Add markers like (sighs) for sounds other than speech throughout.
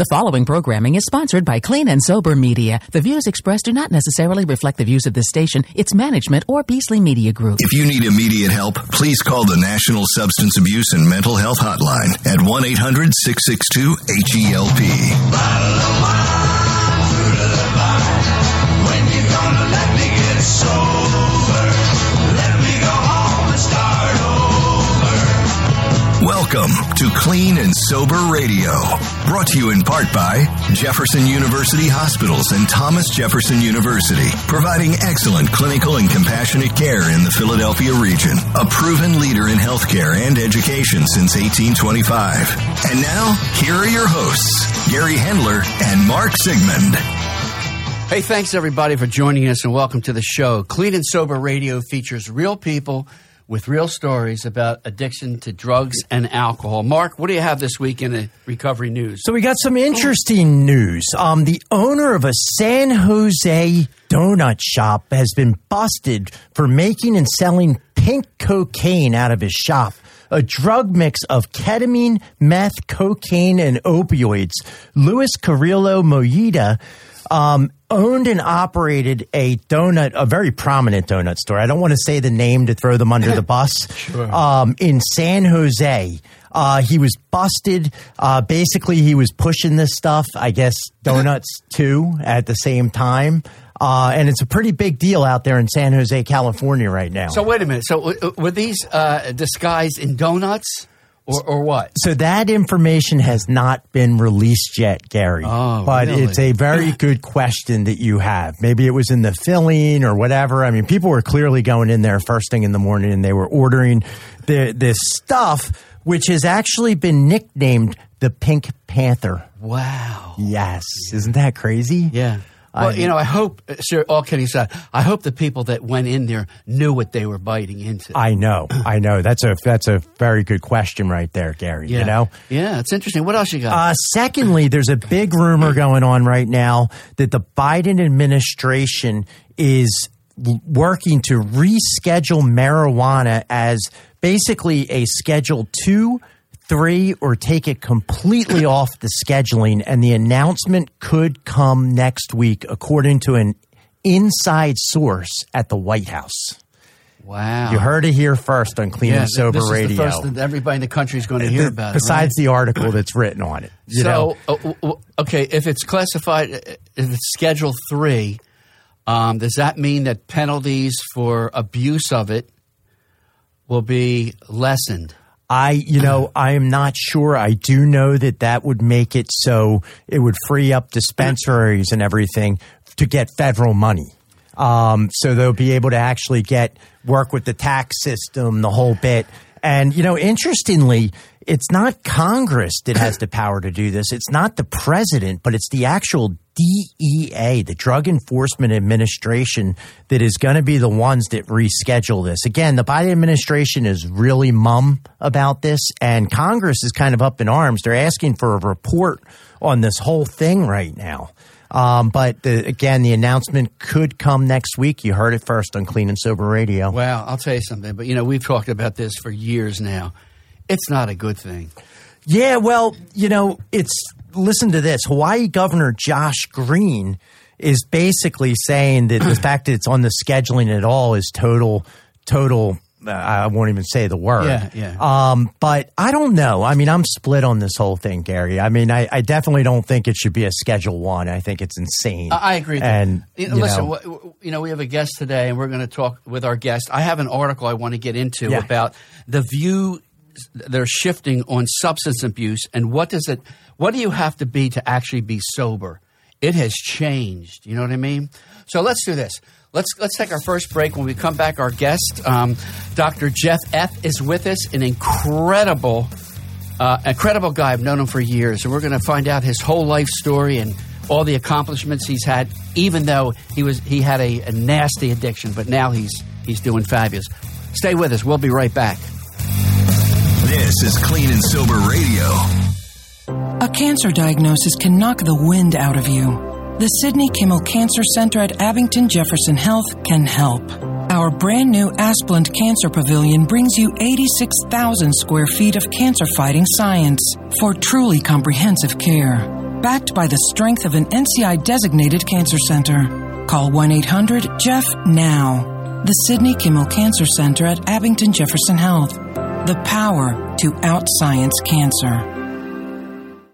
The following programming is sponsored by Clean and Sober Media. The views expressed do not necessarily reflect the views of this station, its management, or Beasley Media Group. If you need immediate help, please call the National Substance Abuse and Mental Health Hotline at 1 800 662 HELP. Welcome to Clean and Sober Radio, brought to you in part by Jefferson University Hospitals and Thomas Jefferson University, providing excellent clinical and compassionate care in the Philadelphia region, a proven leader in healthcare and education since 1825. And now, here are your hosts, Gary Hendler and Mark Sigmund. Hey, thanks everybody for joining us and welcome to the show. Clean and Sober Radio features real people with real stories about addiction to drugs and alcohol. Mark, what do you have this week in the recovery news? So we got some interesting news. Um, the owner of a San Jose donut shop has been busted for making and selling pink cocaine out of his shop. A drug mix of ketamine, meth, cocaine, and opioids. Luis Carrillo Moyeda um, owned and operated a donut, a very prominent donut store. I don't want to say the name to throw them under the (laughs) bus. Sure. Um, in San Jose. Uh, he was busted. Uh, basically, he was pushing this stuff, I guess, donuts (laughs) too, at the same time. Uh, and it's a pretty big deal out there in San Jose, California right now. So wait a minute. So uh, were these uh, disguised in donuts or, or what? So that information has not been released yet, Gary. Oh, but really? it's a very (laughs) good question that you have. Maybe it was in the filling or whatever. I mean, people were clearly going in there first thing in the morning and they were ordering the, this stuff, which has actually been nicknamed the Pink Panther. Wow. Yes. Isn't that crazy? Yeah. Well, I- you know, I hope, uh, sir, all kidding aside, I hope the people that went in there knew what they were biting into. I know. I know. That's a that's a very good question right there, Gary. yeah. You know? Yeah, it's interesting. What else you got? Uh, secondly, there's a big rumor going on right now that the Biden administration is working to reschedule marijuana as basically a Schedule 2, 3, or take it completely (coughs) off the scheduling. And the announcement could come next week, according to an inside source at the White House. wow. You heard it here first on Clean yeah, and Sober this is Radio. the first that everybody in the country is going to hear about. besides it, the article that's written on it. Right? know? so, uh, okay, if it's classified, uh, if it's Schedule Three, um, does that mean that penalties for abuse of it will be lessened? I, you know, I am not sure. I do know that that would make it so it would free up dispensaries and everything to get federal money. Um, so they'll be able to actually get work with the tax system, the whole bit. And, you know, interestingly, it's not Congress that has the power to do this. It's not the president, but it's the actual DEA, the Drug Enforcement Administration, that is going to be the ones that reschedule this. Again, the Biden administration is really mum about this, and Congress is kind of up in arms. They're asking for a report on this whole thing right now. Um, but the, again, the announcement could come next week. You heard it first on Clean and Sober Radio. Well, I'll tell you something, but you know, we've talked about this for years now. It's not a good thing. Yeah, well, you know, it's listen to this. Hawaii Governor Josh Green is basically saying that the (clears throat) fact that it's on the scheduling at all is total, total. Uh, I won't even say the word. Yeah, yeah. Um, but I don't know. I mean, I'm split on this whole thing, Gary. I mean, I, I definitely don't think it should be a Schedule One. I think it's insane. I I agree. And you. listen, know, you know, we have a guest today, and we're going to talk with our guest. I have an article I want to get into Yeah. about the view they're shifting on substance abuse, and what does it? What do you have to be to actually be sober? It has changed. You know what I mean? So let's do this. Let's let's take our first break. When we come back, our guest, um, Dr. Jeff F, is with us. An incredible uh, incredible guy. I've known him for years, and we're going to find out his whole life story and all the accomplishments he's had. Even though he was he had a, a nasty addiction, but now he's he's doing fabulous. Stay with us. We'll be right back. This is Clean and Sober Radio. A cancer diagnosis can knock the wind out of you. The Sidney Kimmel Cancer Center at Abington Jefferson Health can help. Our brand new Asplundh Cancer Pavilion brings you 86,000 square feet of cancer fighting science for truly comprehensive care. backed by the strength of an NCI designated cancer center. Call 1 800 Jeff now. The Sidney Kimmel Cancer Center at Abington Jefferson Health. The power to outscience cancer.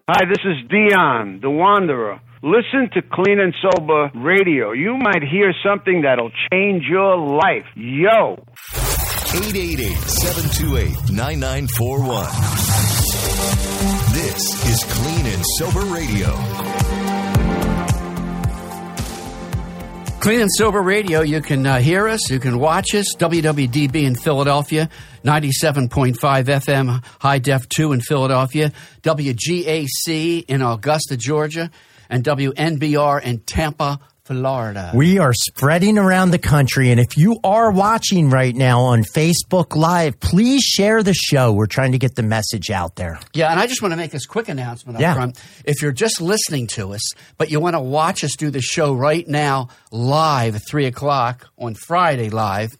Hi, this is Dion, the Wanderer. Listen to Clean and Sober Radio. You might hear something that'll change your life. Yo! 888-728-9941. This is Clean and Sober Radio. Clean and Sober Radio. You can uh, hear us. You can watch us. WWDB in Philadelphia, 97.5 FM, High Def 2 in Philadelphia, WGAC in Augusta, Georgia, and WNBR in Tampa, Florida. We are spreading around the country, and if you are watching right now on Facebook Live, please share the show. We're trying to get the message out there. Yeah, and I just want to make this quick announcement up Yeah. front. If you're just listening to us, but you want to watch us do the show right now, live at 3 o'clock on Friday live,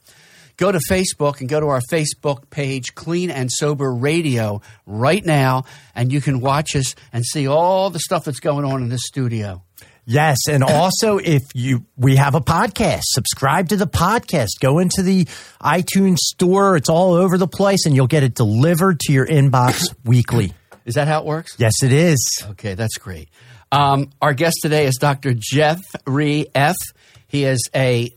go to Facebook and go to our Facebook page, Clean and Sober Radio, right now, and you can watch us and see all the stuff that's going on in this studio. Yes, and (coughs) also if you we have a podcast, subscribe to the podcast. Go into the iTunes store; it's all over the place, and you'll get it delivered to your inbox (coughs) weekly. Is that how it works? Yes, it is. Okay, that's great. Um, our guest today is Dr. Jeffrey F. He is a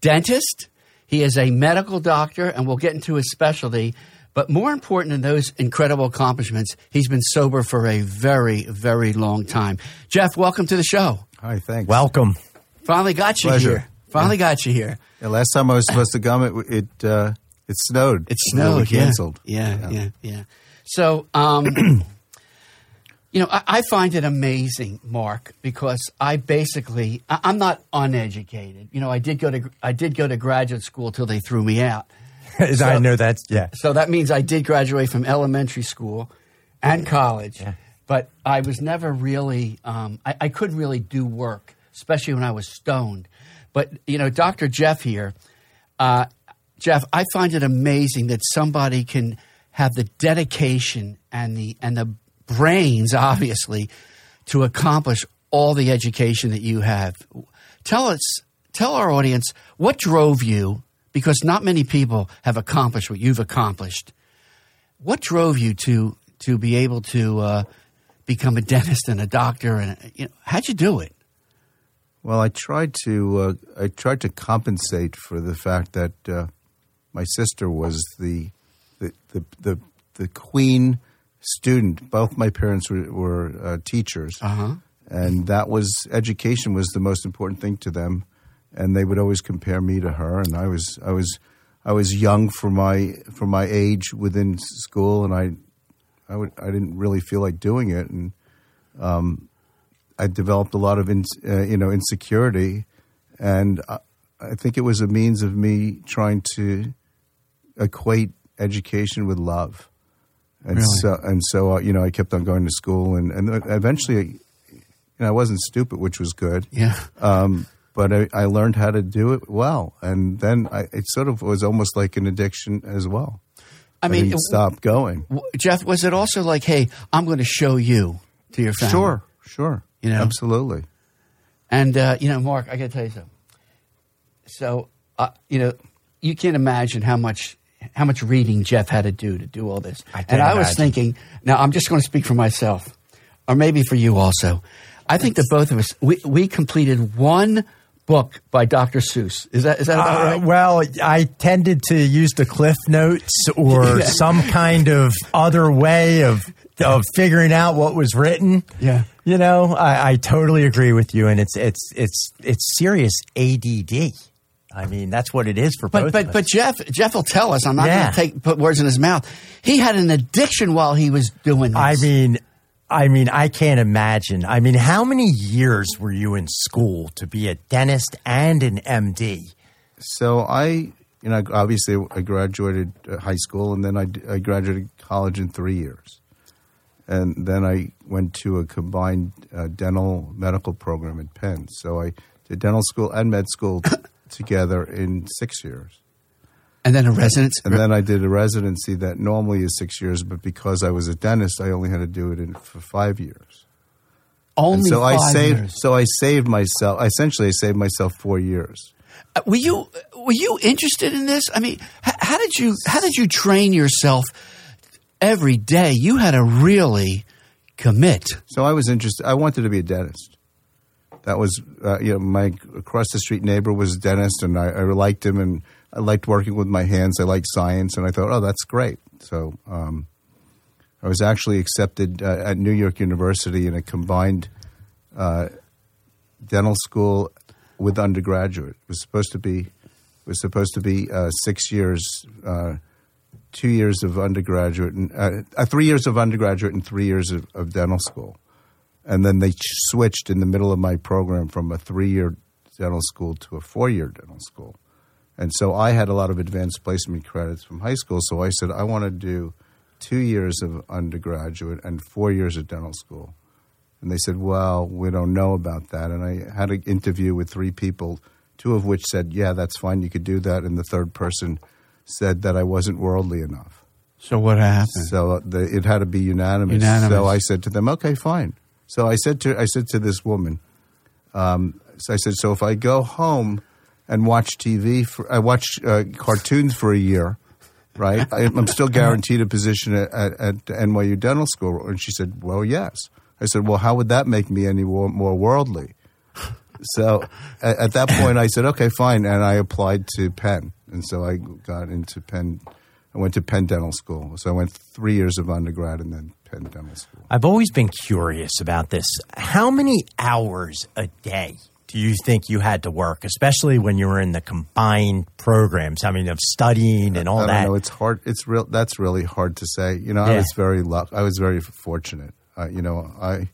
dentist, he is a medical doctor, and we'll get into his specialty. But more important than those incredible accomplishments, he's been sober for a very, very long time. Jeff, welcome to the show. Hi, thanks. Welcome. Finally got you Pleasure. here. Finally got you here. Yeah, last time I was supposed to come, it it uh, it snowed. It So we snowed. yeah. canceled. Yeah, yeah, yeah. So, um, (clears throat) you know, I, I find it amazing, Mark, because I basically I, I'm not uneducated. You know, I did go to I did go to graduate school till they threw me out. (laughs) I know that's yeah. So that means I did graduate from elementary school and college, but I was never really, um, I, I couldn't really do work, especially when I was stoned. But, you know, Dr. Jeff here, uh, Jeff, I find it amazing that somebody can have the dedication and the, and the brains, obviously, to accomplish all the education that you have. Tell us, tell our audience what drove you, because not many people have accomplished what you've accomplished. What drove you to to be able to uh, become a dentist and a doctor? And you know, how'd you do it? Well, I tried to uh, I tried to compensate for the fact that uh, my sister was the the the the, the queen student. Both my parents were, were uh, teachers, Uh-huh. and that was education was the most important thing to them. And they would always compare me to her, and I was I was I was young for my for my age within school, and I I would I didn't really feel like doing it, and um, I developed a lot of in, uh, you know insecurity, and I, I think it was a means of me trying to equate education with love, and Really? so and so uh, you know I kept on going to school, and and eventually, you know, I wasn't stupid, which was good. Yeah. Um, but I, I learned how to do it well, and then I, it sort of was almost like an addiction as well. I mean, didn't stop going. Jeff, was it also like, hey, I'm going to show you to your family? Sure, sure, You know? absolutely. And uh, you know, Mark, I got to tell you something. So, uh, you know, you can't imagine how much how much reading Jeff had to do to do all this. I can't and I was imagine. thinking, now I'm just going to speak for myself, or maybe for you also. I think that both of us we, we completed one book by Dr. Seuss. Is that is that about Uh, right? well, I tended to use the cliff notes or (laughs) Yeah. some kind of other way of of figuring out what was written. Yeah. You know, I, I totally agree with you, and it's it's it's it's serious ADD. I mean, that's what it is for But both. but but Jeff Jeff will tell us. I'm not Yeah. going to take put words in his mouth. He had an addiction while he was doing this. I mean, I mean, I can't imagine. I mean, how many years were you in school to be a dentist and an MD? So I, you know, obviously I graduated uh, high school and then I graduated college in three years. And then I went to a combined uh, dental medical program at Penn. So I did dental school and med school (coughs) together in six years. And then a residence. And then I did a residency that normally is six years, but because I was a dentist, I only had to do it in, for five years. Only And so I saved. years. So I saved myself. Essentially, I saved myself four years. Uh, Were you were you interested in this? I mean, h- how did you how did you train yourself every day? You had to really commit. So I was interested. I wanted to be a dentist. That was, uh, you know, my across the street neighbor was a dentist, and I, I liked him, and I liked working with my hands. I liked science, and I thought, oh, that's great. So um, I was actually accepted uh, at New York University in a combined uh, dental school with undergraduate. It was supposed to be was supposed to be uh, six years, uh, two years of undergraduate, and uh, uh, three years of undergraduate, and three years of, of dental school. And then they switched in the middle of my program from a three-year dental school to a four-year dental school. And so I had a lot of advanced placement credits from high school. So I said I want to do two years of undergraduate and four years of dental school. And they said, well, we don't know about that. And I had an interview with three people, two of which said, yeah, that's fine, you could do that. And the third person said that I wasn't worldly enough. So what happened? So the, it had to be unanimous. Unanimous. So I said to them, okay, fine. So I said to I said to this woman, um, so I said, so if I go home and watch TV, for, I watch uh, cartoons for a year, right? (laughs) I, I'm still guaranteed a position at, at, at NYU Dental School. And she said, well, yes. I said, well, how would that make me any more, more worldly? So at, at that point, I said, okay, fine, and I applied to Penn, and so I got into Penn. I went to Penn Dental School. So I went three years of undergrad and then Penn Dental School. I've always been curious about this. How many hours a day you think you had to work, especially when you were in the combined programs? I mean, of studying and all I that. know. It's hard. It's real. That's really hard to say. You know, I was very luck. I was very fortunate. Uh, you know, I,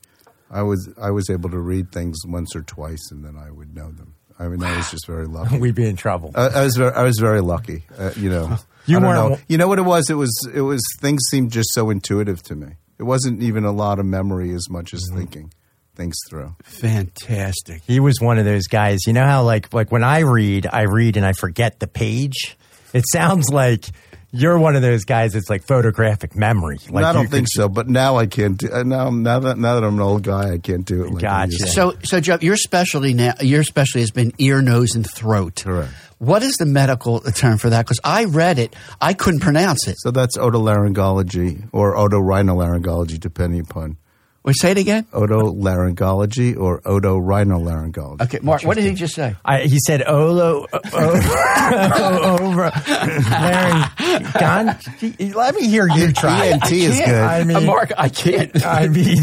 I was I was able to read things once or twice, and then I would know them. I mean, I was just very (laughs) lucky. We'd be in trouble. I, I was very, I was very lucky. Uh, you know, (laughs) You I know. You know what it was? It was it was things seemed just so intuitive to me. It wasn't even a lot of memory as much Mm-hmm. as thinking things through. Fantastic. He was one of those guys. You know how like like when I read, I read and I forget the page. It sounds like you're one of those guys that's like photographic memory. Like I don't could- think so, but now I can't. Do, uh, now now that now that I'm an old guy, I can't do it. Like Gotcha. So, so Jeff, your specialty now, your specialty has been ear, nose, and throat. Correct. What is the medical term for that? Because I read it, I couldn't pronounce it. So that's otolaryngology or otorhinolaryngology, depending upon Wait, say it again. otolaryngology or otorhinolaryngology. Okay, Mark, what did he just say? I, he said Olo o- over Larry Gon. Let me hear you try. it. ENT is good. I mean, Uh, Mark, I can't. I mean,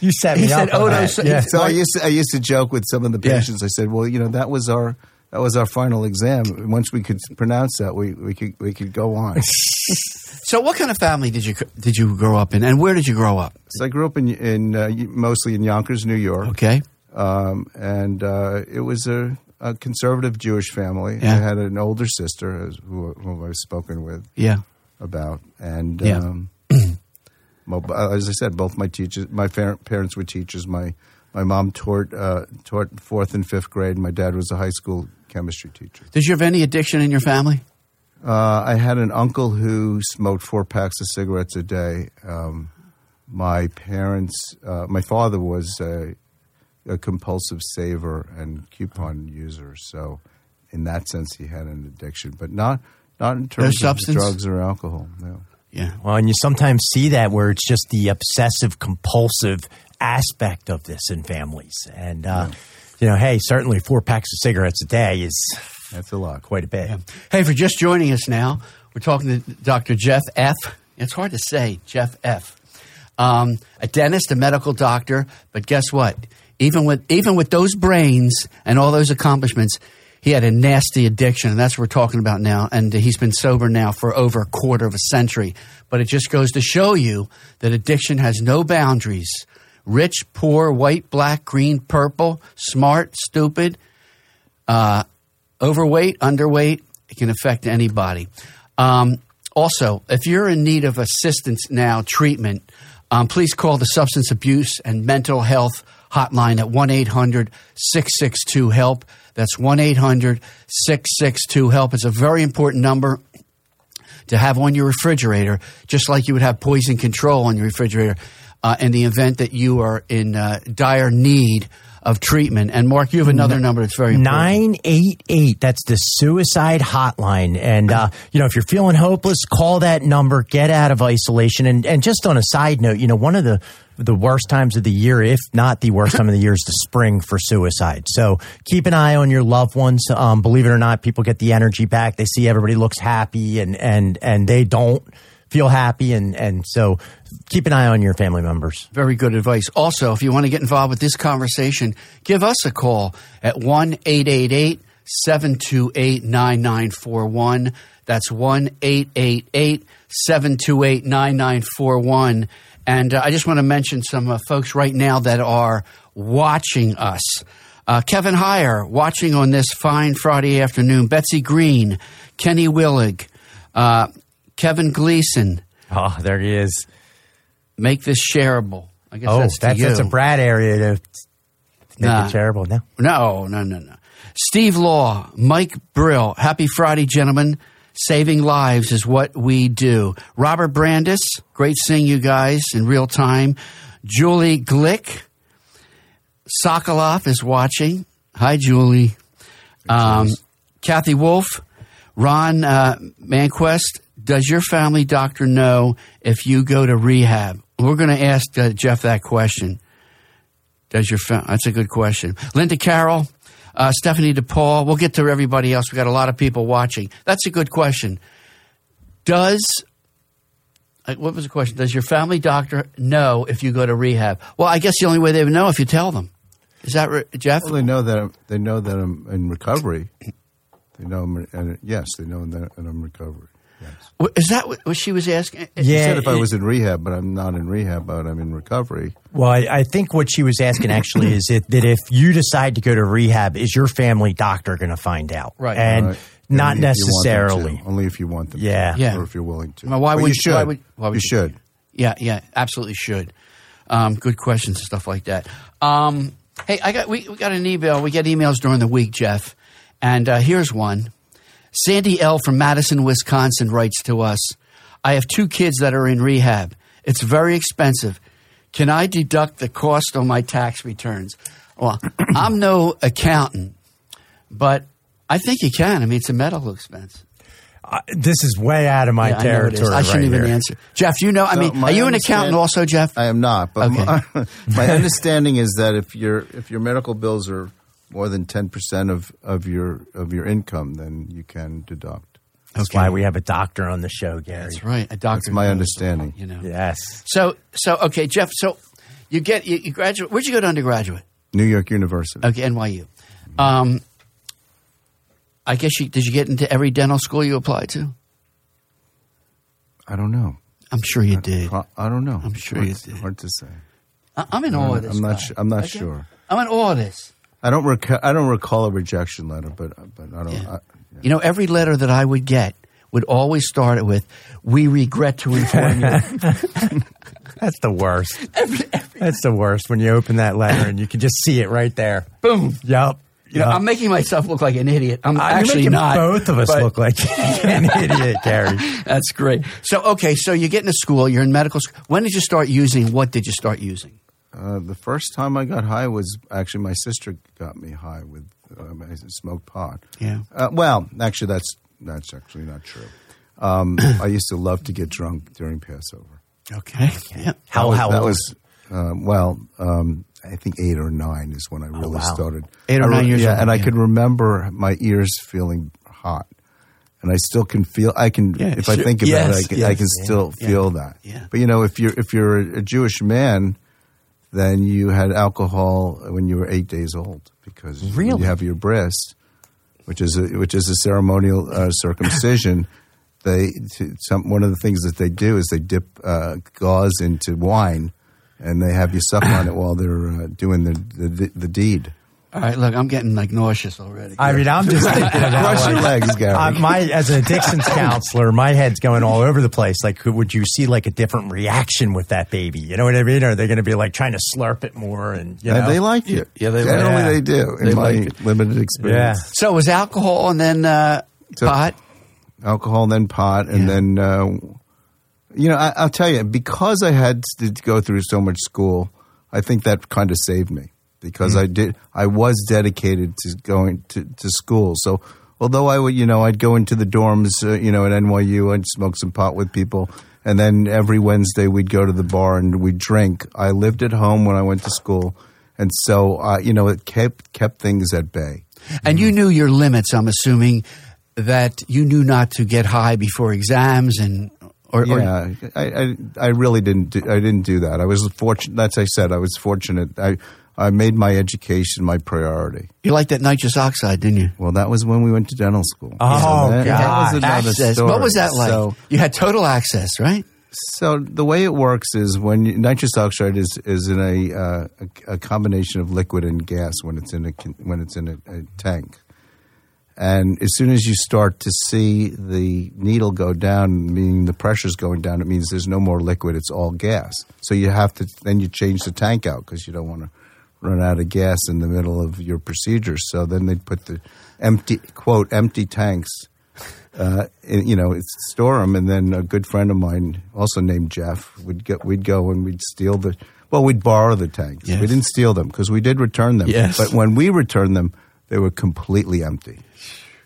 you set me He up. said on Odo- that. so- Yeah. So I used to, I used to joke with some of the Yeah. patients. I said, "Well, you know, that was our that was our final exam. Once we could pronounce that, we, we could we could go on." (laughs) So, what kind of family did you did you grow up in, and where did you grow up? so I grew up in in uh, mostly in Yonkers, New York, Okay, um, and uh, it was a, a conservative Jewish family. Yeah. I had an older sister who, who I've spoken with. yeah, about. And Yeah. um, (clears throat) as I said, both my teachers, my par- parents were teachers. My my mom taught uh, taught fourth and fifth grade. My dad was a high school chemistry teacher. did you have any addiction in your family? Uh, I had an uncle who smoked four packs of cigarettes a day. Um, my parents, uh, my father was a, a compulsive saver and coupon user. So, in that sense, he had an addiction, but not not in terms of drugs or alcohol. No. Yeah. Well, and you sometimes see that where it's just the obsessive compulsive aspect of this in families. And, uh, you know, hey, certainly four packs of cigarettes a day is That's a lot. quite a bit. Hey, for just joining us now, we're talking to Dr. Jeff F. It's hard to say, Jeff F. Um, a dentist, a medical doctor, but guess what? Even with even with those brains and all those accomplishments, he had a nasty addiction, and that's what we're talking about now. And he's been sober now for over a quarter of a century. But it just goes to show you that addiction has no boundaries. Rich, poor, white, black, green, purple, smart, stupid, uh, overweight, underweight, it can affect anybody. Um, also, if you're in need of assistance now, treatment, um, please call the Substance Abuse and Mental Health Hotline at 1 800 662 HELP. That's 1 800 662 HELP. It's a very important number to have on your refrigerator, just like you would have poison control on your refrigerator. Uh, in the event that you are in uh, dire need of treatment. And Mark, you have another number that's very important. 988. That's the suicide hotline. And, uh, you know, if you're feeling hopeless, call that number, get out of isolation. And, and just on a side note, you know, one of the, the worst times of the year, if not the worst time of the year, is the spring for suicide. So keep an eye on your loved ones. Um, believe it or not, people get the energy back. They see everybody looks happy and, and, and they don't feel happy. And, and so keep an eye on your family members. Very good advice. Also, if you want to get involved with this conversation, give us a call at 1 888 728 9941. That's 1 888 728 9941. And uh, I just want to mention some uh, folks right now that are watching us. Uh, Kevin Heyer, watching on this fine Friday afternoon. Betsy Green, Kenny Willig, uh, Kevin Gleason. Oh, there he is. Make this shareable. I guess Oh, that's that's, you. that's a Brad area to make Nah. it terrible. No. No, no, no, no. Steve Law, Mike Brill. Happy Friday, gentlemen. Saving lives is what we do. Robert Brandis, great seeing you guys in real time. Julie Glick, Sokoloff is watching. Hi, Julie. Um, Kathy Wolf, Ron uh, Manquest. Does your family doctor know if you go to rehab? We're going to ask uh, Jeff that question. Does your fa- that's a good question. Linda Carroll, uh, Stephanie DePaul. We'll get to everybody else. We got a lot of people watching. That's a good question. Does what was the question? Does your family doctor know if you go to rehab? Well, I guess the only way they would know if you tell them. Is that right, Jeff? Well, they know that I'm, they know that I'm in recovery. They know, I'm, and yes, they know that I'm in recovery. Yes. Is that what what she was asking? They Yeah. said if I was in rehab, but I'm not in rehab, but I'm in recovery. Well, I, I think what she was asking actually is it, that if you decide to go to rehab, is your family doctor going to find out? Right. And Right? not Only if you want them to. necessarily. Only if you want them. to. Yeah. Yeah. Or if you're willing to. Well, why would you should? Why would, why would you should. Yeah, yeah, absolutely should. Um, good questions and stuff like that. Um, hey, I got we, we got an email. We get emails during the week, Jeff, and uh, here's one. Sandy L from Madison, Wisconsin writes to us. I have two kids that are in rehab. It's very expensive. Can I deduct the cost on my tax returns? Well, (coughs) I'm no accountant, but I think you can. I mean, it's a medical expense. Uh, this is way out of my Yeah, I know it is. territory. I shouldn't right even here. answer. Jeff, you know, I mean, my are you an accountant also, Jeff? I am not, but Okay. my, (laughs) my (laughs) understanding is that if your if your medical bills are more than ten percent of, of your of your income, then you can deduct. That's why we have a doctor on the show, Gary. That's right. A doctor. That's my knows, understanding. You know. Yes. So, so okay, Jeff. So, you get you, you graduate. Where'd you go to undergraduate? New York University. Okay, NYU. Um, I guess you did. You get into every dental school you applied to? I don't know. I'm sure you did. I don't know. I'm sure hard, you did. Hard to say. I- I'm in awe of this. I'm not. guy. Su- I'm not Okay? sure. I'm in awe of this. I don't. Rec- I don't recall a rejection letter, but but I don't. Yeah. I, You know, every letter that I would get would always start it with, "We regret to inform you." (laughs) That's the worst. That's the worst when you open that letter and you can just see it right there. Boom. Yep. You know, Yep. I'm making myself look like an idiot. I'm Uh, actually You're making not. both of us but- look like (laughs) an idiot, Gary. (laughs) That's great. So, okay, so you get into school, you're in medical school. When did you start using? What did you start using? Uh, the first time I got high was actually my sister got me high with um, I smoked pot. Yeah. Uh, well, actually, that's that's actually not true. Um, (coughs) I used to love to get drunk during Passover. Okay. Yeah. How, that was, how that old? was uh, well, um, I think eight or nine is when I really wow. started. Eight or re- nine years yeah, old, and I yeah. could remember my ears feeling hot, and I still can feel. I can Yeah, if I think about Yes, it, I can, yes. I can still Yeah. feel that. Yeah. But you know, if you're if you're a, a Jewish man, then you had alcohol when you were eight days old because Really? you have your bris, which is a, which is a ceremonial uh, circumcision. (laughs) They to, some one of the things that they do is they dip uh, gauze into wine, and they have you suck on it while they're uh, doing the, the the deed. All right, look, I'm getting like nauseous already. I mean, I'm just thinking about (laughs) Cross your like, legs, Gary. uh, my as an addictions (laughs) counselor, my head's going all over the place. Like, could- would you see like a different reaction with that baby? You know what I mean? Are they going to be like trying to slurp it more? And you know, And they like it. Yeah, they like generally it. they do. In They my like it. limited yeah. experience, so it was alcohol and then uh, So- pot. alcohol, and then pot, and Yeah. then uh, You know, I, I'll tell you, because I had to go through so much school, I think that kind of saved me because I did. I was dedicated to going to, to school. So although I would, you know, I'd go into the dorms, uh, you know, at NYU, I'd smoke some pot with people, and then every Wednesday we'd go to the bar and we'd drink. I lived at home when I went to school, and so uh, you know, it kept kept things at bay. And you knew your limits. I'm assuming that you knew not to get high before exams and. Or, or- yeah, I, I I really didn't do, I didn't do that. I was fortunate. That's I said I was fortunate. I I made my education my priority. you liked that nitrous oxide, didn't you? Well, that was when we went to dental school. Oh, that, God. that was another access. story. What was that like? So, you had total access, right? so the way it works is when you, nitrous oxide is is in a, uh, a a combination of liquid and gas when it's in a when it's in a, a tank, and as soon as you start to see the needle go down, meaning the pressure's going down, it means there's no more liquid; it's all gas. So you have to then you change the tank out because you don't want to run out of gas in the middle of your procedure. So then they'd put the empty quote empty tanks uh, in- you know, it's store them. And then a good friend of mine, also named Jeff, would get we'd go and we'd steal the well, we'd borrow the tanks. Yes. We didn't steal them because we did return them. Yes. but when we returned them, they were completely empty.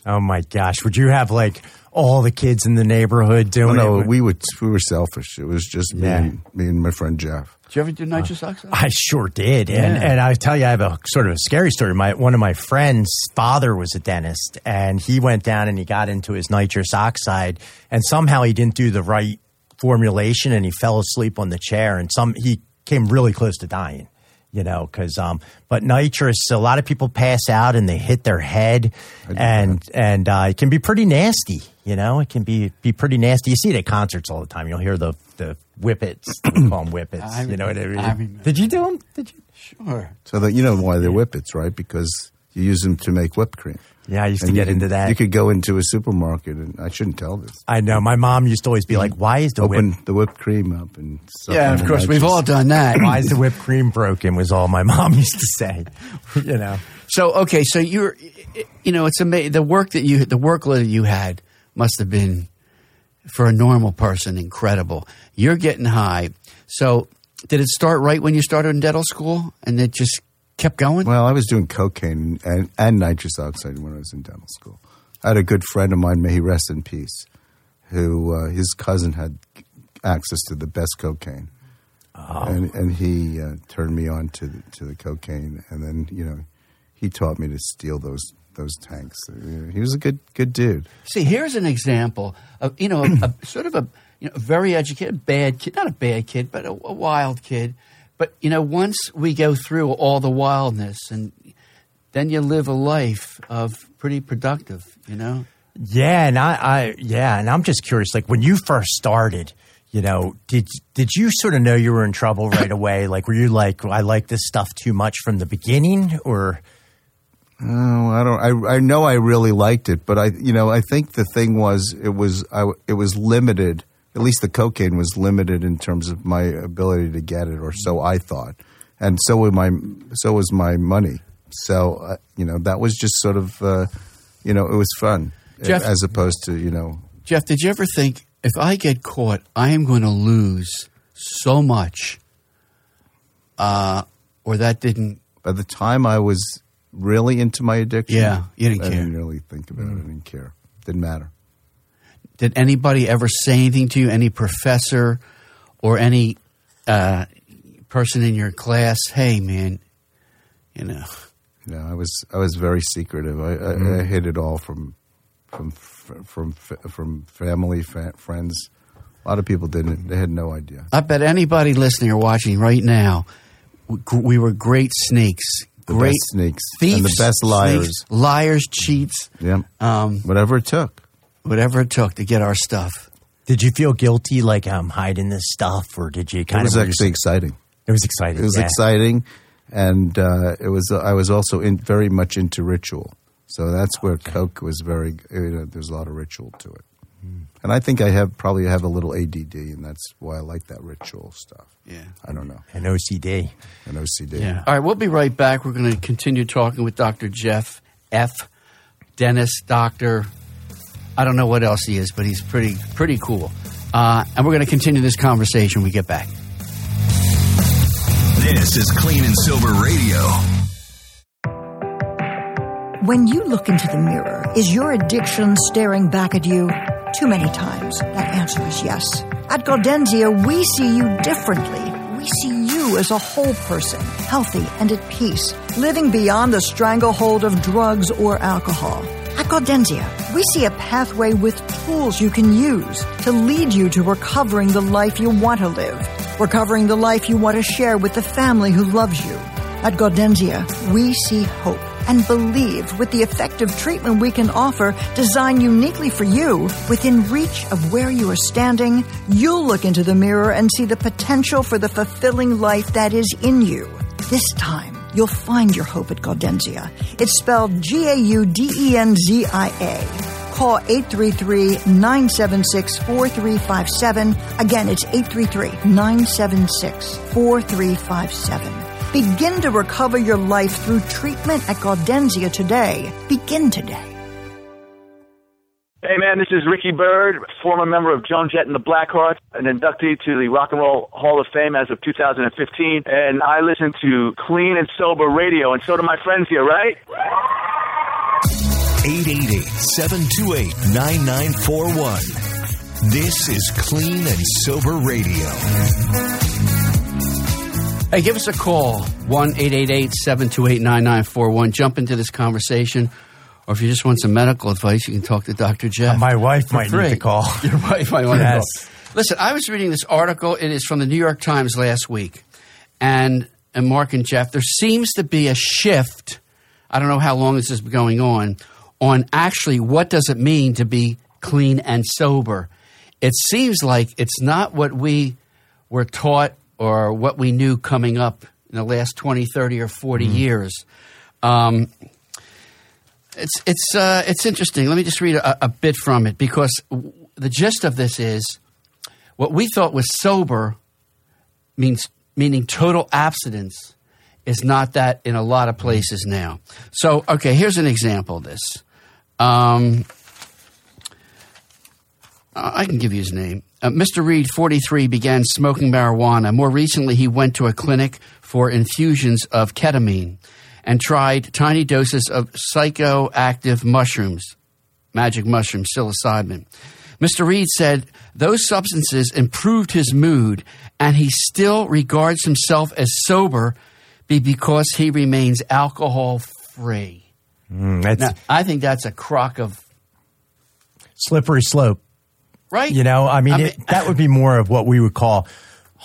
Oh my gosh! Would you have like all the kids in the neighborhood doing oh, no, it? we would we were selfish. It was just me, Yeah. and, me and my friend Jeff. Did you ever do nitrous uh, oxide? I sure did, and and I tell you, I have a sort of a scary story. My one of my friends' father was a dentist, and he went down and he got into his nitrous oxide, and somehow he didn't do the right formulation, and he fell asleep on the chair, and some he came really close to dying. You know, because um, but nitrous, a lot of people pass out and they hit their head, and and uh, it can be pretty nasty. You know, it can be be pretty nasty. You see it at concerts all the time. You'll hear the the whippets, they call them whippets. I you know what I mean? I remember. Did you do them? Did you? Sure. So that you know why they're whippets, right? Because you use them to make whipped cream. Yeah, I used to And you get could- into that. You could go into a supermarket, and I shouldn't tell this. I know. My mom used to always be like, "Why is the Open whip, the whipped cream up and Yeah, of course. We've nitrous. all done that. why is the whipped cream broken?" Was all my (laughs) mom used to say. (laughs) you know. So okay, so you're, you know, it's amazing. The work that you, the workload that you had must have been, for a normal person, incredible. You're getting high. So did it start right when you started in dental school, and it just kept going? Well, I was doing cocaine and, and nitrous oxide when I was in dental school. I had a good friend of mine, may he rest in peace, who uh, his cousin had access to the best cocaine, and and he uh, turned me on to the, to the cocaine, and then you know he taught me to steal those those tanks. Uh, He was a good good dude. See, here's an example of you know a, a sort of a you know very educated bad kid, not a bad kid, but a, a wild kid. But you know, once we go through all the wildness, and then you live a life of pretty productive. You know. Yeah, and I, I, yeah, and I'm just curious. Like when you first started, you know, did did you sort of know you were in trouble right (coughs) away? Like, were you like, I like this stuff too much from the beginning, or Oh, I don't. I I know I really liked it, but I you know I think the thing was it was I it was limited. At least the cocaine was limited in terms of my ability to get it, or so I thought, and so was my so was my money. So uh, you know that was just sort of uh, you know it was fun Jeff- as opposed to you know Jeff, did you ever think if I get caught, I am going to lose so much, uh, or that didn't? by the time I was really into my addiction, Yeah, you didn't I care. didn't really think about it. I didn't care. Didn't matter. Did anybody ever say anything to you? Any professor or any uh, person in your class? Hey, man, you know. No, I was I was very secretive. I, I, I hid it all from from from from family, fa- friends. A lot of people didn't. They had no idea. I bet anybody listening or watching right now, we- we were great snakes, The great snakes thieves, and the best liars. snakes, liars, cheats, Yeah, um, whatever it took. Whatever it took to get our stuff. did you feel guilty, like I'm hiding this stuff, or did you It kind was of? It was actually exciting. it was exciting. It was yeah. exciting, and uh, it was. I was also in, very much into ritual. So that's where Coke was very. You know, there's a lot of ritual to it, and I think I have probably have a little ADD, and that's why I like that ritual stuff. Yeah. I don't know, An OCD. an OCD. Yeah. All right, we'll be right back. We're going to continue talking with Dr. Jeff F. dentist, doctor. I don't know what else he is, but he's pretty pretty cool. Uh, and we're going to continue this conversation when we get back. This is Clean and Sober Radio. When you look into the mirror, is your addiction staring back at you? Too many times. That answer is yes. At Gaudenzia, we see you differently. We see you as a whole person, healthy and at peace, living beyond the stranglehold of drugs or alcohol. At Gaudenzia, we see a pathway with tools you can use to lead you to recovering the life you want to live, recovering the life you want to share with the family who loves you. At Gaudenzia, we see hope and believe with the effective treatment we can offer, designed uniquely for you, within reach of where you are standing, you'll look into the mirror and see the potential for the fulfilling life that is in you. This time, you'll find your hope at Gaudenzia. It's spelled G A U D E N Z I A. Call 833-976-4357. Again, it's 833-976-4357. Begin to recover your life through treatment at Gaudenzia today. Begin today. Hey man, this is Ricky Byrd, former member of Joan Jett and the Blackhearts, an inductee to the Rock and Roll Hall of Fame as of 2015, and I listen to Clean and Sober Radio, and so do my friends here, right? 888-728-9941. This is Clean and Sober Radio. Hey, give us a call, 1 728 9941. Jump into this conversation. Or if you just want some medical advice, you can talk to Dr. Jeff. My wife might free. need to call. (laughs) Your wife might want Yes. to call. Listen, I was reading this article. It is from the New York Times last week. And, and Mark and Jeff, there seems to be a shift. I don't know how long this has been going on, on actually what does it mean to be clean and sober. It seems like it's not what we were taught or what we knew coming up in the last 20, 30, or 40 years. Um, it's it's uh, it's interesting. Let me just read a, a bit from it because w- the gist of this is what we thought was sober means meaning total abstinence is not that in a lot of places now. So okay, here's an example of this. Um, I can give you his name. Uh, Mr. Reed, 43, began smoking marijuana. More recently, he went to a clinic for infusions of ketamine and tried tiny doses of psychoactive mushrooms, magic mushroom, psilocybin. Mr. Reed said those substances improved his mood, and he still regards himself as sober be because he remains alcohol free. Mm, Now, I think that's a crock of slippery slope. right. You know, I mean, I it, that would (laughs) be more of what we would call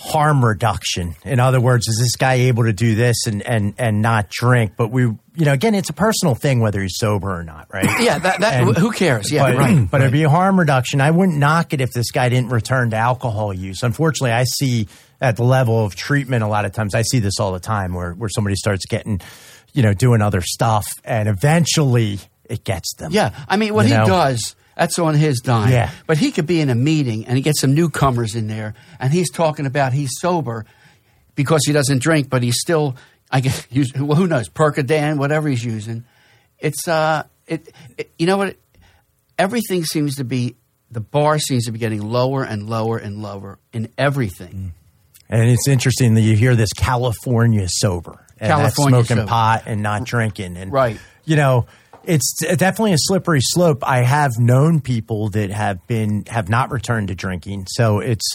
harm reduction. In other words, is this guy able to do this and and and not drink? But we, you know, again, it's a personal thing whether he's sober or not, right? yeah, that, that And- who cares? Yeah, but, right. But it'd be a harm reduction. I wouldn't knock it if this guy didn't return to alcohol use. Unfortunately, I see at the level of treatment a lot of times. I see this all the time where where somebody starts getting, you know, doing other stuff, and eventually it gets them. Yeah, I mean, what You he know? does, that's on his dime. Yeah. But he could be in a meeting and he gets some newcomers in there and he's talking about he's sober because he doesn't drink, but he's still, I guess, (laughs) well, who knows, Percodan, whatever he's using. It's, uh, it, it you know what? Everything seems to be, the bar seems to be getting lower and lower and lower in everything. And it's interesting that you hear this California sober. And California smoking sober. pot and not drinking. And Right. you know, it's definitely a slippery slope. I have known people that have been have not returned to drinking. So it's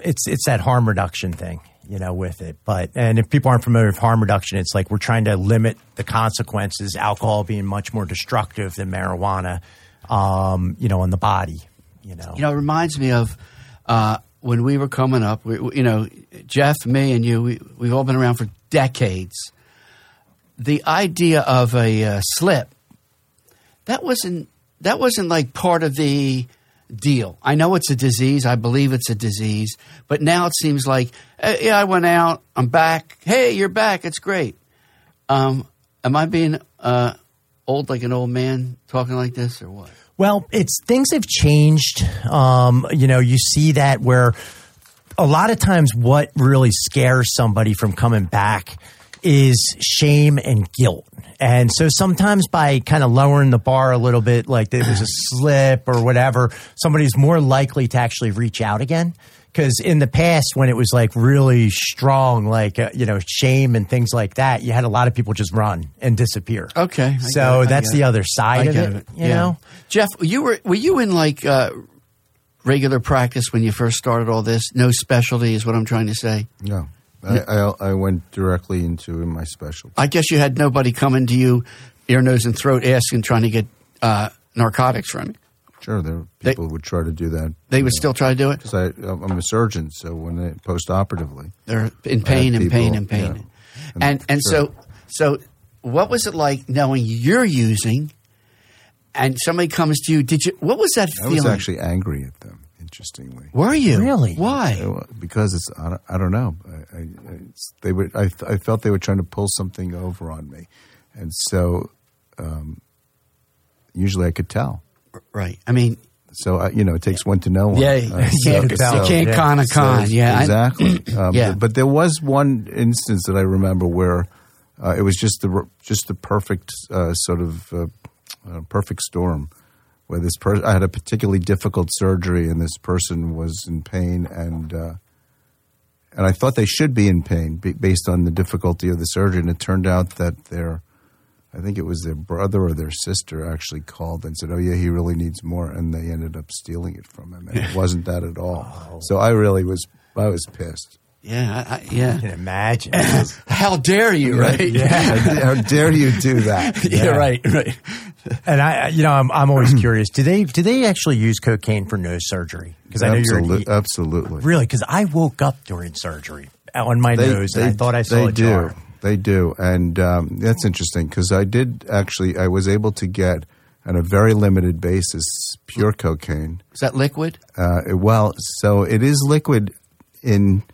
it's it's that harm reduction thing, you know, with it. But and if people aren't familiar with harm reduction, it's like we're trying to limit the consequences, alcohol being much more destructive than marijuana, um, you know, on the body. You know. You know, it reminds me of uh, when we were coming up. We, you know, Jeff, me, and you. We, we've all been around for decades. The idea of a uh, slip that wasn't that wasn't like part of the deal. I know it's a disease. I believe it's a disease, but now it seems like, eh, yeah, I went out. I'm back. Hey, you're back. It's great. Um, am I being uh, old like an old man talking like this, or what? Well, it's things have changed. Um, you know, you see that where a lot of times what really scares somebody from coming back is shame and guilt. And so sometimes by kind of lowering the bar a little bit, like there was a (clears throat) slip or whatever, somebody's more likely to actually reach out again. Because in the past, when it was like really strong, like uh, you know, shame and things like that, you had a lot of people just run and disappear. Okay. I so get that's the other side I of get it. it. You yeah. know, Jeff, you were were you in like uh, regular practice when you first started all this? No specialty is what I'm trying to say. No, I, I, I went directly into my specialty. I guess you had nobody coming to you, ear, nose, and throat, asking, trying to get uh, narcotics from you. Sure, there They- people who would try to do that. They would still try to do it. because I I'm a surgeon, so when they post-operatively, They're in pain and pain and pain. yeah. And and Sure. so so what was it like knowing you're using and somebody comes to you? Did you what was that I feeling? was actually angry at them. Interestingly, Were you Really? Why? Uh, because it's I don't, I don't know. I, I, it's, they would I, I felt they were trying to pull something over on me, and so um, usually I could tell. Right. I mean, So I, you know, it takes one to know one. yeah, Uh, you so- can't, tell. you can't Yeah. con a con. so- yeah, I- exactly. (clears throat) um, Yeah. But there was one instance that I remember where uh, it was just the just the perfect uh, sort of uh, uh, perfect storm, where this person I had a particularly difficult surgery, and this person was in pain, and uh, and I thought they should be in pain be, based on the difficulty of the surgery, and it turned out that their I think it was their brother or their sister actually called and said, "Oh yeah, he really needs more," and they ended up stealing it from him, and it wasn't that at all. So I really was I was pissed. yeah, I, I, yeah. I can imagine. (laughs) How dare you? Right? Yeah. How dare you do that? (laughs) Yeah, right, right. (laughs) and I, you know, I'm, I'm always (clears throat) curious. Do they do they actually use cocaine for nose surgery? Because I know you're absolutely. really because I woke up during surgery on my nose and I thought I saw they a do. jar. They do, and um, that's interesting because I did actually. I was able to get on a very limited basis pure cocaine. Is that liquid? Uh, well, so it is liquid in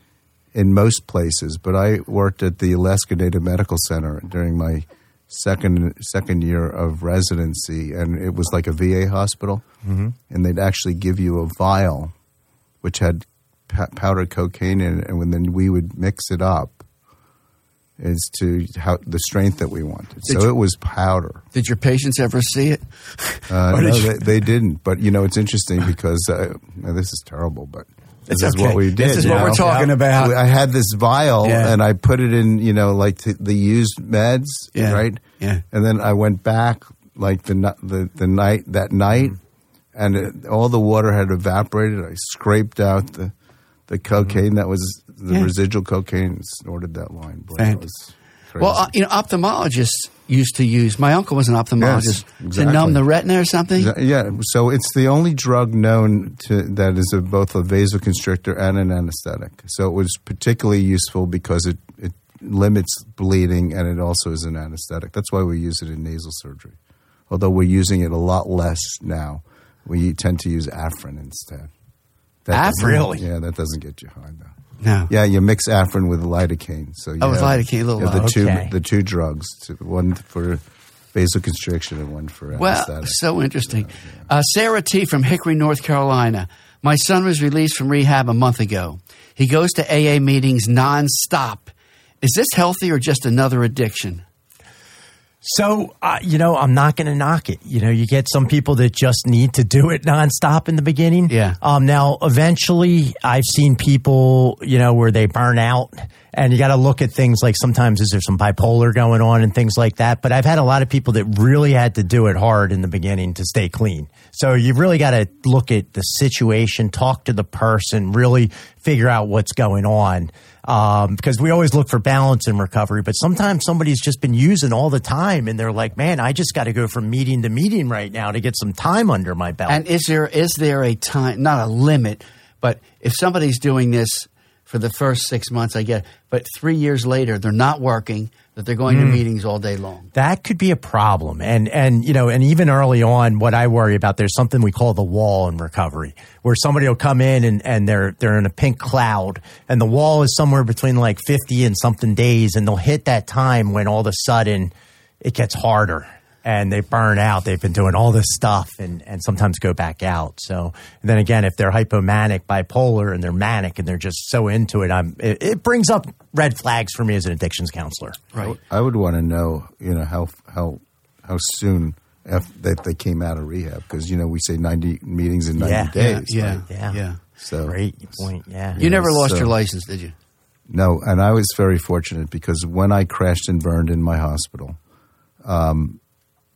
in most places, but I worked at the Alaska Native Medical Center during my second second year of residency, and it was like a VA hospital, mm-hmm. and they'd actually give you a vial which had p- powdered cocaine in it, and when then we would mix it up as to how the strength that we wanted. Did so you- it was powder. Did your patients ever see it? Uh, (laughs) no, did they, they didn't. But you know, it's interesting because uh, this is terrible, but this It's is okay. what we did. This is what we're know? talking about. I had this vial Yeah. and I put it in, you know, like t- the used meds, Yeah. right? Yeah. And then I went back like the the, the night that night, Mm-hmm. and it, all the water had evaporated. I scraped out the the cocaine that was the Mm-hmm. Residual cocaine, and snorted that line. Boy, that was crazy. Well, uh, you know, ophthalmologists used to use. My uncle was an ophthalmologist to exactly. numb the retina or something. Yeah, so it's the only drug known to that is a, both a vasoconstrictor and an anesthetic. So it was particularly useful because it, it limits bleeding and it also is an anesthetic. That's why we use it in nasal surgery. Although we're using it a lot less now. We tend to use Afrin instead. That Afrin? Really? Yeah, that doesn't get you high though. No. Yeah, you mix Afrin with lidocaine. So you Oh, with have- lidocaine, a little you have the two Okay. the two drugs, one for vasoconstriction and one for Well, anesthetic. so interesting. Uh, Sarah T. from Hickory, North Carolina. My son was released from rehab a month ago. He goes to AA meetings nonstop. Is this healthy or just another addiction? So, uh, you know, I'm not going to knock it. You know, you get some people that just need to do it (laughs) nonstop in the beginning. Yeah. Um, now, eventually, I've seen people, you know, where they burn out, and you got to look at things like sometimes is there some bipolar going on and things like that. But I've had a lot of people that really had to do it hard in the beginning to stay clean. So you've really got to look at the situation, talk to the person, really figure out what's going on. Um, because we always look for balance in recovery, but sometimes somebody's just been using all the time and they're like, man, I just got to go from meeting to meeting right now to get some time under my belt. And is there is there a time, not a limit, but if somebody's doing this for the first six months, I get, it, but three years later they're not working, that they're going to hmm. meetings all day long. that could be a problem. And and you know, and even early on, what I worry about, there's something we call the wall in recovery, where somebody will come in and, and they're they're in a pink cloud, and the wall is somewhere between like 50 and something days, and they'll hit that time when all of a sudden it gets harder. And they burn out. They've been doing all this stuff and, and sometimes go back out. So and then again, if they're hypomanic, bipolar, and they're manic and they're just so into it, I'm it, it brings up red flags for me as an addictions counselor. Right. I would want to know, you know, how how how soon after that they came out of rehab because you know we say ninety meetings in ninety Yeah. days. Yeah. right? Yeah. Yeah. So Great point. Yeah. You never lost so- your license, did you? No, and I was very fortunate because when I crashed and burned in my hospital, um,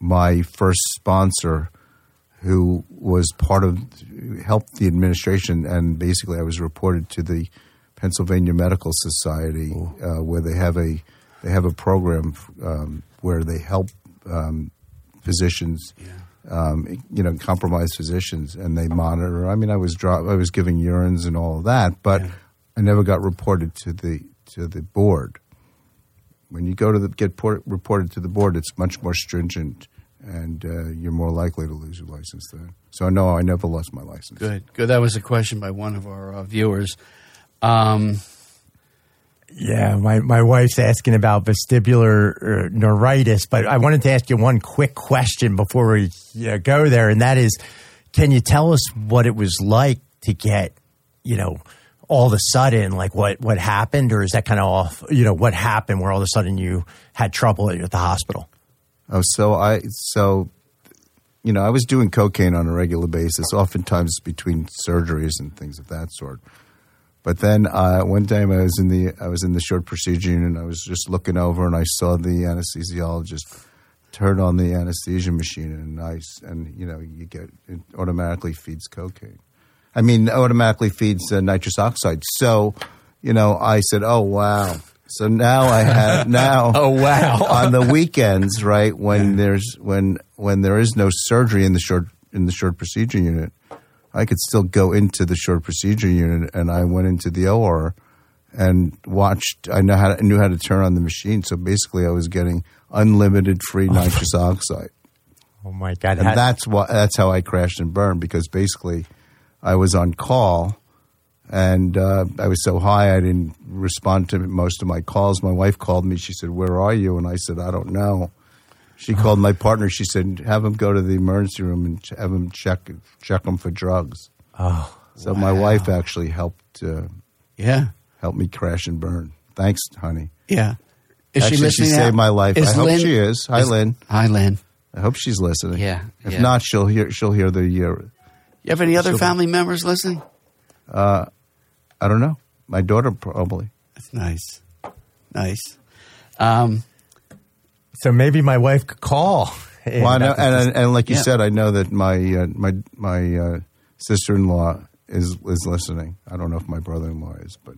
my first sponsor, who was part of, helped the administration, and basically I was reported to the Pennsylvania Medical Society, uh, where they have a they have a program um, where they help um, physicians. Um, you know, compromised physicians, and they monitor. I mean, I was dro- I was giving urines and all of that, but I never got reported to the to the board. When you go to the get por- reported to the board, it's much more stringent, and uh, you're more likely to lose your license then. So no, I never lost my license. Good. Good. That was a question by one of our uh, viewers. Um, Yeah, my, my wife's asking about vestibular uh, neuritis, but I wanted to ask you one quick question before we uh, go there, and that is, can you tell us what it was like to get, you know, all of a sudden, like what what happened, or is that kind of off? You know, what happened where all of a sudden you had trouble at the hospital? Oh, so I so you know I was doing cocaine on a regular basis, oftentimes between surgeries and things of that sort. But then uh, one time I was in the I was in the short procedure unit. and I was just looking over and I saw the anesthesiologist turn on the anesthesia machine and I and you know you get it automatically feeds cocaine. I mean automatically feeds uh, nitrous oxide. So you know I said, oh wow. So now I have (laughs) now. Oh, wow. on the weekends, right when there's when when there is no surgery in the short in the short procedure unit, I could still go into the short procedure unit, and I went into the OR and watched. I know how to, knew how to turn on the machine, so basically, I was getting unlimited free (laughs) nitrous oxide, Oh my god! and that's why that's how I crashed and burned because basically, I was on call. And uh, I was so high, I didn't respond to most of my calls. My wife called me. She said, "Where are you?" And I said, "I don't know." She called my partner. She said, "Have him go to the emergency room and have him check check him for drugs." oh, So my wife actually helped uh, yeah. help me crash and burn. Thanks, honey. Yeah. Is Actually, she listening? saved now? my life. I hope she is. Hi, Lynn. Hi, Lynn. I hope she's listening. Yeah, If yeah. not, she'll hear she'll hear the uh, You have any other So- family members listening? I don't know. My daughter probably. That's nice. Nice. Um, so maybe my wife could call. (laughs) Well, I know, and, and, and like you Yeah. said, I know that my uh, my my uh, sister in law is is listening. I don't know if my brother in law is, but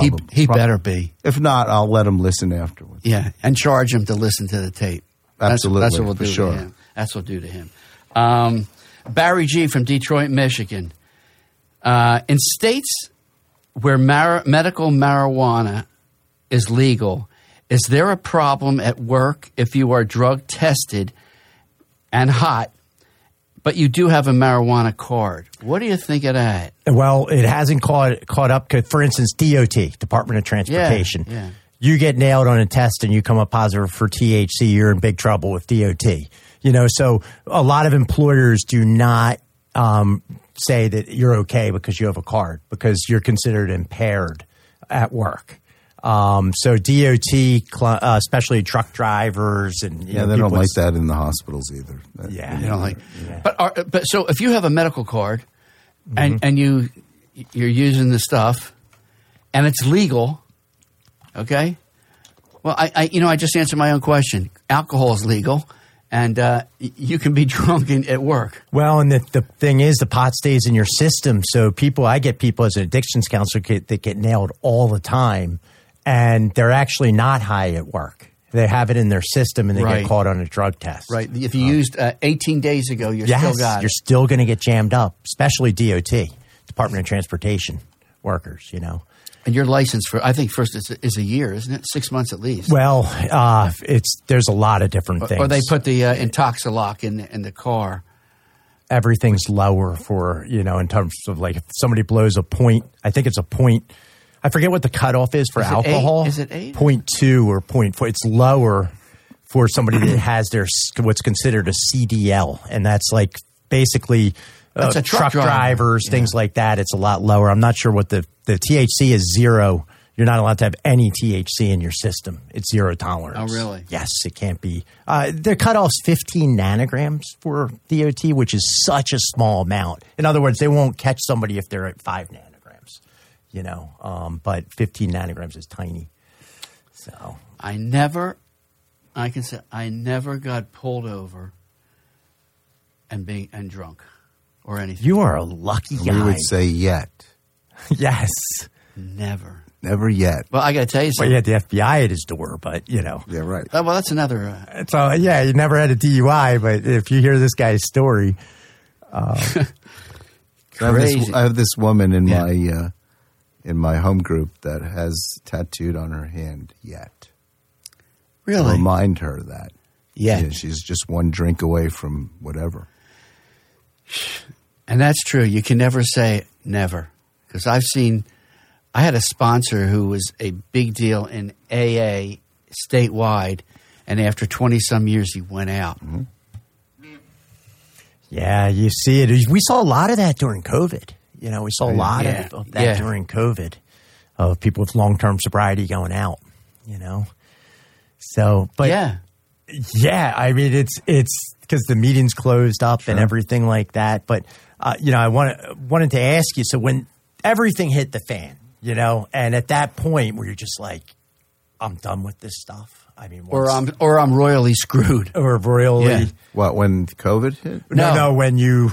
he probably, he prob- better be. If not, I'll let him listen afterwards. Yeah, and charge him to listen to the tape. That's- Absolutely, that's, what we'll for do sure. to him. That's what we'll do to him. Um, Barry G from Detroit, Michigan. Uh, in states where mar- medical marijuana is legal, is there a problem at work if you are drug tested and hot, but you do have a marijuana card? What do you think of that? Well, it hasn't caught caught up. For instance, DOT, Department of Transportation. yeah. You get nailed on a test and you come up positive for THC, you're in big trouble with DOT. You know, so a lot of employers do not um, say that you're okay because you have a card because you're considered impaired at work. Um, so DOT, cl- uh, especially truck drivers and you Yeah, know, they don't like with- that in the hospitals either. That- Yeah, You know, like, but are, but so if you have a medical card and Mm-hmm. and you you're using the stuff and it's legal, okay. Well, I, I you know I just answered my own question. Alcohol is legal, and uh, you can be (laughs) drunk in, at work. Well, and the, the thing is, the pot stays in your system. So people, I get people as an addictions counselor get, that get nailed all the time, and they're actually not high at work. They have it in their system, and they Right. get caught on a drug test. Right. If you used uh, 18 days ago, you're Yes, still got you're still going to get jammed up, especially DOT, Department of Transportation workers. You know. And your license for I think first is, is a year, isn't it? Six months at least. Well, uh, it's there's a lot of different things. or they put the uh, Intoxalock in in the car. everything's lower for you know in terms of like if somebody blows a point i think it's a point i forget what the cutoff is for Is it eight? alcohol Is it eight? point two or point four it's lower for somebody that has their what's considered a CDL, and that's like basically uh, That's a truck driver. drivers, things like that. It's a lot lower. I'm not sure what the the THC is zero. You're not allowed to have any THC in your system. It's zero tolerance. Oh, really? Yes, it can't be. Uh, their cutoff's 15 nanograms for DOT, which is such a small amount. In other words, they won't catch somebody if they're at five nanograms. You know, um, but 15 nanograms is tiny. So I never, I can say, I never got pulled over and being and drunk or anything. you are a lucky guy. We would say yet, (laughs) yes. never. never yet. Well, I got to tell you Well, something. he had the FBI at his door, but you know. Yeah, right. Uh, well, that's another. Uh, So yeah, you never had a DUI, but if you hear this guy's story, (laughs) I have, this, I have this woman in Yeah. my uh, in my home group that has tattooed on her hand yet. really? Remind her that. Yet. Yeah, she's just one drink away from whatever. (sighs) (laughs) And that's true. You can never say never. Because I've seen, I had a sponsor who was a big deal in AA statewide, and after 20 some years, he went out. Mm-hmm. yeah, you see it. We saw a lot of that during COVID. You know, we saw a oh, lot Yeah. of, of that Yeah. during COVID of people with long term sobriety going out. You know, so but yeah. Yeah, I mean it's it's because the meeting's closed up and everything like that. But uh, you know, I want wanted to ask you. So when everything hit the fan, you know, and at that point where you're just like, I'm done with this stuff. I mean, Or I'm, or I'm royally screwed. (laughs) or royally Yeah. What when COVID hit? no, No. no, when you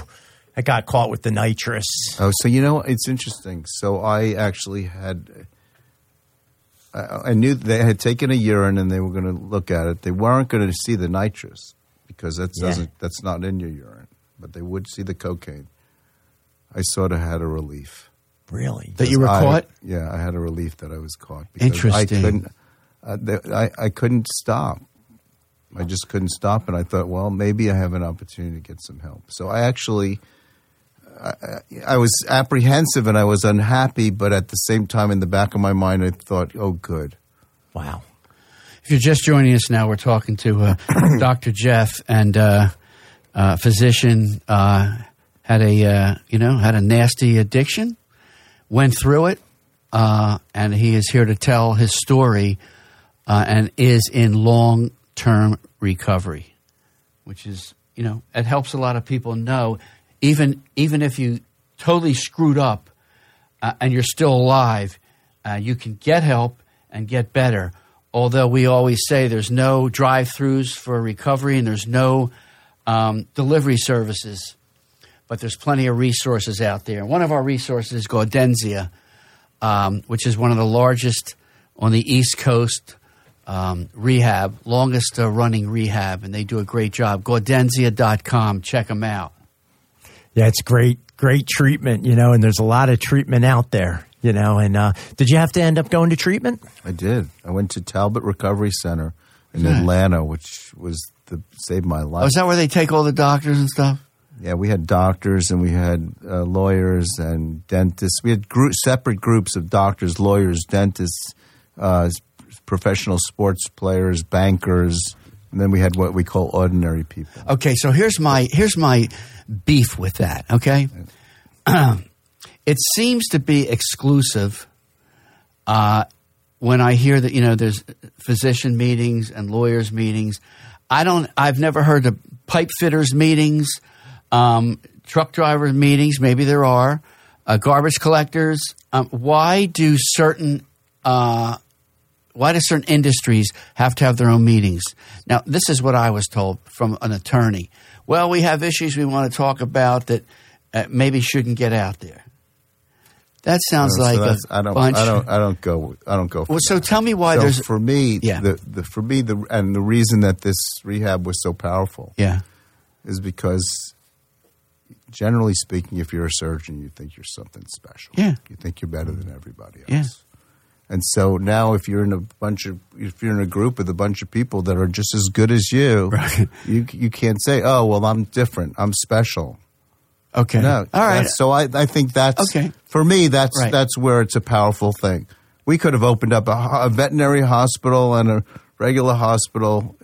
I got caught with the nitrous. Oh, so you know it's interesting. So I actually had. I, I knew they had taken a urine and they were going to look at it. They weren't going to see the nitrous because that Yeah. doesn't that's not in your urine, but they would see the cocaine. I sort of had a relief. Really? That you were I- caught? Yeah, I had a relief that I was caught. because Interesting. I couldn't. Uh, th- I I couldn't stop. I just couldn't stop, and I thought, well, maybe I have an opportunity to get some help. So I actually, I, I- I was apprehensive and I was unhappy, but at the same time, in the back of my mind, I thought, oh, good. Wow. If you're just joining us now, we're talking to uh, (coughs) Dr. Jeff and uh, uh, physician. Had a uh, you know had a nasty addiction, went through it, uh, and he is here to tell his story, uh, and is in long term recovery, which is you know it helps a lot of people know even even if you totally screwed up uh, and you're still alive, uh, you can get help and get better. Although we always say there's no drive throughs for recovery and there's no um, delivery services, but there's plenty of resources out there. One of our resources is Gaudenzia, um, which is one of the largest on the East Coast um, rehab, longest uh, running rehab, and they do a great job. Gaudenzia.com, check them out. Yeah, it's great, great treatment, you know, and there's a lot of treatment out there, you know. And uh, did you have to end up going to treatment? I did. I went to Talbot Recovery Center in Yeah. Atlanta, which was the saved my life. Oh, is that where they take all the doctors and stuff? Yeah, we had doctors and we had uh, lawyers and dentists. We had group, separate groups of doctors, lawyers, dentists, uh, professional sports players, bankers, and then we had what we call ordinary people. Okay, so here's my here's my beef with that. Okay, (clears throat) it seems to be exclusive. Uh, when I hear that you know there's physician meetings and lawyers meetings, I don't. I've never heard of pipe fitters meetings, um, truck driver meetings. Maybe there are uh, garbage collectors. Um, why do certain uh, why do certain industries have to have their own meetings? Now, this is what I was told from an attorney. Well, we have issues we want to talk about that uh, maybe shouldn't get out there. That sounds So like a that's- I don't, bunch. I don't, I don't go, I don't go. For well, so that. tell me why So there's for me, Yeah. the, the for me the and the reason that this rehab was so powerful yeah is because generally speaking, if you're a surgeon, you think you're something special. Yeah. You think you're better than everybody else. Yeah. And so now if you're in a bunch of if you're in a group with a bunch of people that are just as good as you, (laughs) Right. you you can't say, "Oh, well, I'm different. I'm special." okay No. all right So I I think that's Okay. for me that's Right. that's where it's a powerful thing. We could have opened up a, a veterinary hospital and a regular hospital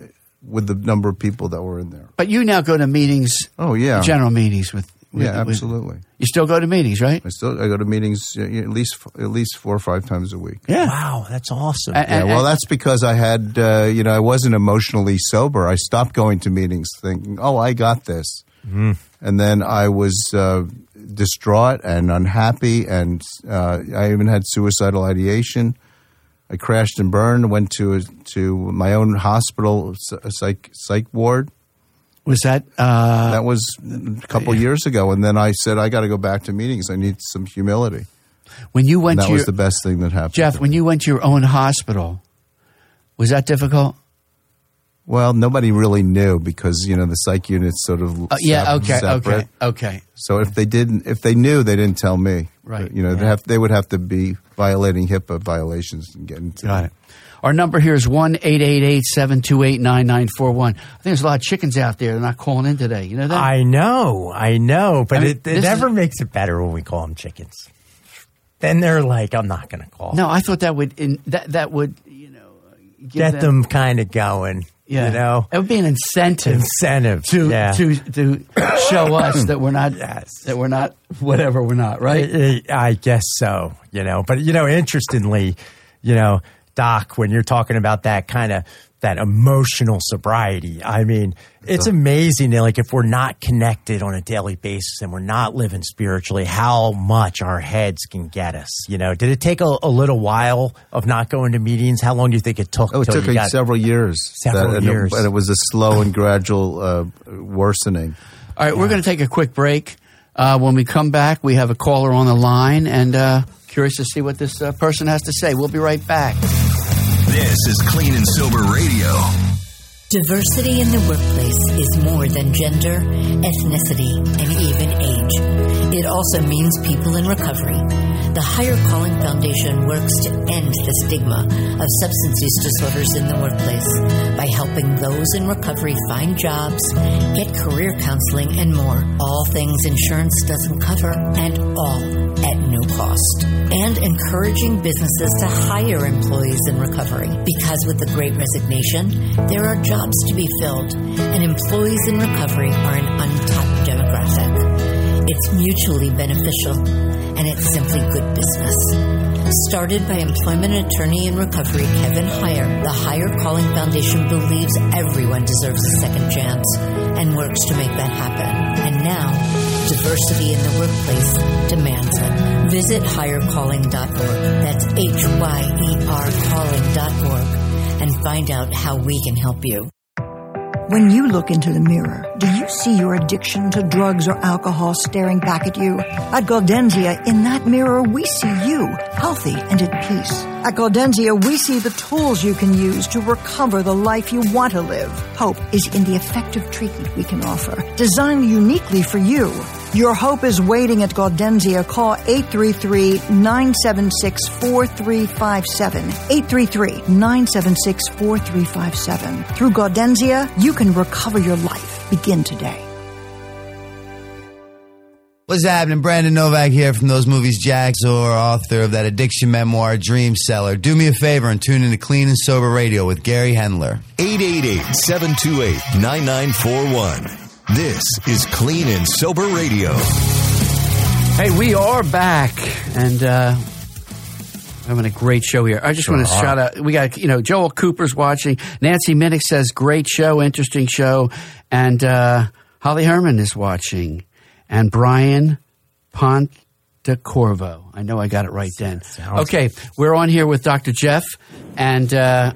with the number of people that were in there. But you now go to meetings. Oh yeah, general meetings with. With yeah, with- absolutely. you still go to meetings, right? I still I go to meetings at least at least four or five times a week. Yeah. Wow, that's awesome. And- Yeah, and- well, and- that's because I had, uh, you know, I wasn't emotionally sober. I stopped going to meetings thinking, oh, I got this. And then I was uh, distraught and unhappy, and uh, I even had suicidal ideation. I crashed and burned, went to, to my own hospital psych, psych ward. Was that? Uh, That was a couple years ago. And then I said, I got to go back to meetings. I need some humility. when you And went that to was your, the best thing that happened. Jeff? When you went to your own hospital, was that difficult? Well, nobody really knew because you know the psych unit's sort of Uh, yeah. Okay. separate. Okay. Okay. So if they didn't, if they knew, they didn't tell me. Right. You know, they have they would have to be violating HIPAA violations and getting to Got it. Our number here is one eight eight eight seven two eight nine nine four one. I think there's a lot of chickens out there. They're not calling in today. You know that? I know, I know, but I mean, it, it never is- makes it better when we call them chickens. Then they're like, I'm not going to call. no, I thought that would in, that that would you know give get them, kind of going. Yeah. you know, it would be an incentive. incentive to yeah. to to (coughs) show us that we're not Yes. that we're not whatever we're not right. I I guess so, you know. But you know, interestingly, you know, Doc, when you're talking about that kind of that emotional sobriety, I mean, it's amazing. that, Like if we're not connected on a daily basis and we're not living spiritually, how much our heads can get us. You know, did it take a, a little while of not going to meetings? How long do you think it took? Oh, it took me got- several years. Several and years. It, and it was a slow and gradual uh, worsening. All right, we're going to take a quick break. Uh, when we come back, we have a caller on the line, and uh, curious to see what this uh, person has to say. We'll be right back. This is Clean and Sober Radio. Diversity in the workplace is more than gender, ethnicity, and even age. It also means people in recovery. The Hyer Calling Foundation works to end the stigma of substance use disorders in the workplace by helping those in recovery find jobs, get career counseling, and more. All things insurance doesn't cover, and all at no cost. And encouraging businesses to hire employees in recovery because with the great resignation, there are jobs to be filled, and employees in recovery are an untapped demographic. It's mutually beneficial, and it's simply good business. Started by employment attorney in recovery Kevin Hyer, the Hyer Calling Foundation believes everyone deserves a second chance and works to make that happen. And now, diversity in the workplace demands it. Visit hyercalling.org. That's H Y E R calling.org and find out how we can help you. When you look into the mirror, do you see your addiction to drugs or alcohol staring back at you? At Gaudenzia, in that mirror, we see you, healthy and at peace. At Gaudenzia, we see the tools you can use to recover the life you want to live. Hope is in the effective treatment we can offer, designed uniquely for you. Your hope is waiting at Gaudenzia. Call 833-976-4357. 833-976-4357. Through Gaudenzia, you can recover your life. Begin today. What's happening? Brandon Novak here from those movies, Jackass, author of that addiction memoir, Dreamseller. Do me a favor and tune into Clean and Sober Radio with Gary Hendler. 888-728-9941. This is Clean and Sober Radio. Hey, we are back, and uh, having a great show here. I just want to shout out. We got you know Joel Cooper's watching. Nancy Minnick says great show, interesting show, and uh, Holly Herman is watching, and Brian Pontecorvo. I know I got it right then. Okay, we're on here with Dr. Jeff, and uh,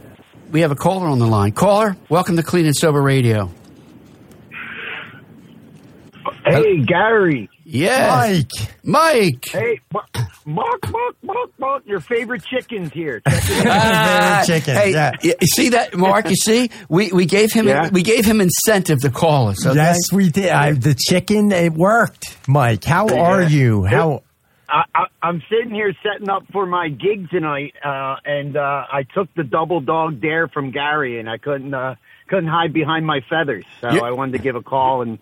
we have a caller on the line. Caller, welcome to Clean and Sober Radio. Hey, Gary. Yes, Mike. Mike. Hey, Mark, bark, bark, bark. Your favorite chicken's here. (laughs) Out. Ah, chicken, Hey, yeah. you see that, Mark? You see, we, we gave him Yeah. we gave him incentive to call us. Okay? Yes, we did. I, the chicken, it worked. Mike, how are you? How? I, I, I'm sitting here setting up for my gig tonight, uh, and uh, I took the double dog dare from Gary, and I couldn't. Uh, couldn't hide behind my feathers, so Yeah. I wanted to give a call and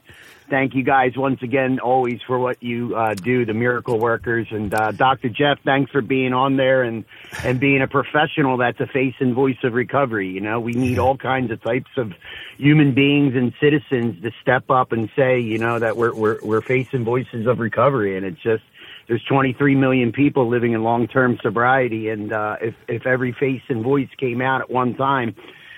thank you guys once again, always for what you uh, do, the miracle workers, and uh, Dr. Jeff. Thanks for being on there and and being a professional that's a face and voice of recovery. You know, we need all kinds of types of human beings and citizens to step up and say, you know, that we're we're we're facing voices of recovery, and it's just there's 23 million people living in long-term sobriety, and uh, if if every face and voice came out at one time,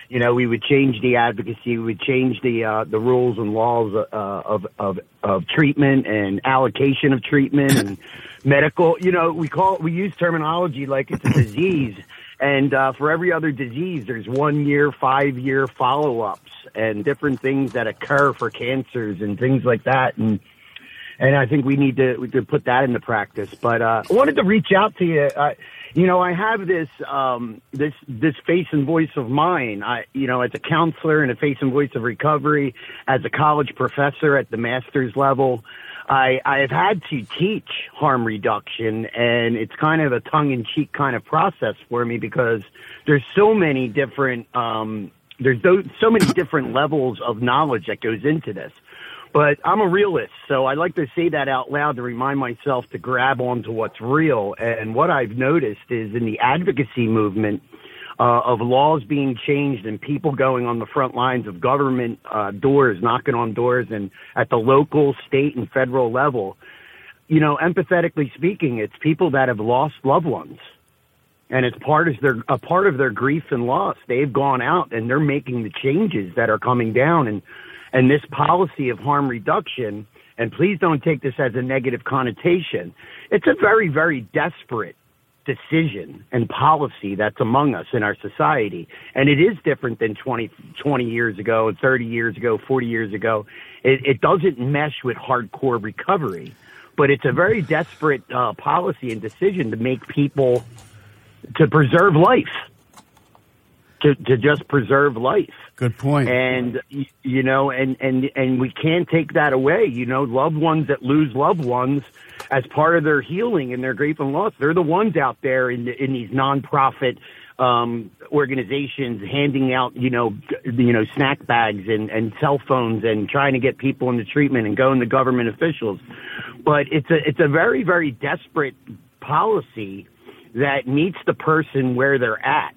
you know, we would change the advocacy, we would change the uh, the rules and laws uh, of of of treatment and allocation of treatment and (coughs) medical. You know, we call we use terminology like it's a disease, and uh, for every other disease, there's one year, five year follow ups and different things that occur for cancers and things like that, and and I think we need to we could put that into practice. But uh, I wanted to reach out to you. Uh, you know, I have this um, this this face and voice of mine. I, you know, as a counselor and a face and voice of recovery, as a college professor at the master's level. I, I have had to teach harm reduction and it's kind of a tongue in cheek kind of process for me because there's so many different, um, there's so many different levels of knowledge that goes into this. But I'm a realist, so I like to say that out loud to remind myself to grab onto what's real. And what I've noticed is in the advocacy movement uh, of laws being changed and people going on the front lines of government uh, doors, knocking on doors, and at the local, state, and federal level, you know, empathetically speaking, it's people that have lost loved ones and it's part of their a part of their grief and loss. They've gone out and they're making the changes that are coming down, and and this policy of harm reduction. And please don't take this as a negative connotation. It's a very very desperate decision and policy that's among us in our society. And it is different than 20, 20 years ago, 30 years ago, 40 years ago. It, it doesn't mesh with hardcore recovery, but it's a very desperate uh, policy and decision to make people to preserve life, to, to just preserve life. Good point. And you know, and and and we can't take that away. You know, loved ones that lose loved ones as part of their healing and their grief and loss, they're the ones out there in in these nonprofit um, organizations handing out, you know, you know, snack bags and and cell phones and trying to get people into treatment and going to government officials. But it's a it's a very very desperate policy that meets the person where they're at.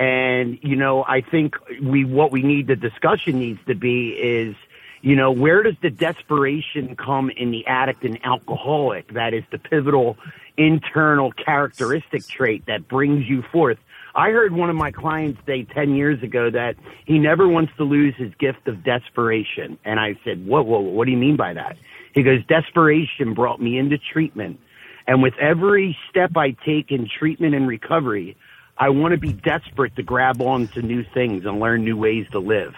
And, you know, I think we, what we need, the discussion needs to be is, you know, where does the desperation come in the addict and alcoholic? That is the pivotal internal characteristic trait that brings you forth. I heard one of my clients say 10 years ago that he never wants to lose his gift of desperation. And I said, whoa, whoa, what do you mean by that? He goes, desperation brought me into treatment. And with every step I take in treatment and recovery, I want to be desperate to grab on to new things and learn new ways to live.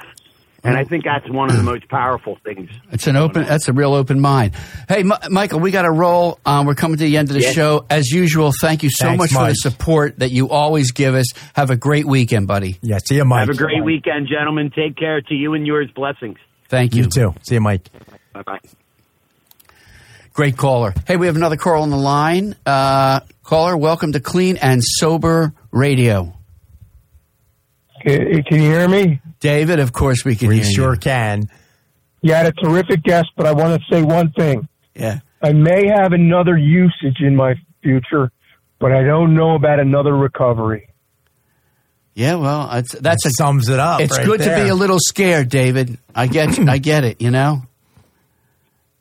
And I think that's one of the most powerful things. It's an open. That's a real open mind. Hey, M- Michael, we got to roll. Um, we're coming to the end of the Yeah. show. As usual, thank you so Thanks, much for the support that you always give us. Have a great weekend, buddy. Yeah, see you, Mike. Have a great weekend, gentlemen. Take care to you and yours. Blessings. Thank you. You too. See you, Mike. Bye bye. Great caller. Hey, we have another caller on the line. Uh, caller, welcome to Clean and Sober Radio. Can, can you hear me? David, of course we can We hear you. sure can. You had a terrific guest, but I want to say one thing. Yeah. I may have another usage in my future, but I don't know about another recovery. Yeah, well, it's, that's a, Sums it up. it's right good to be a little scared, David. I get (clears throat) I get it, you know?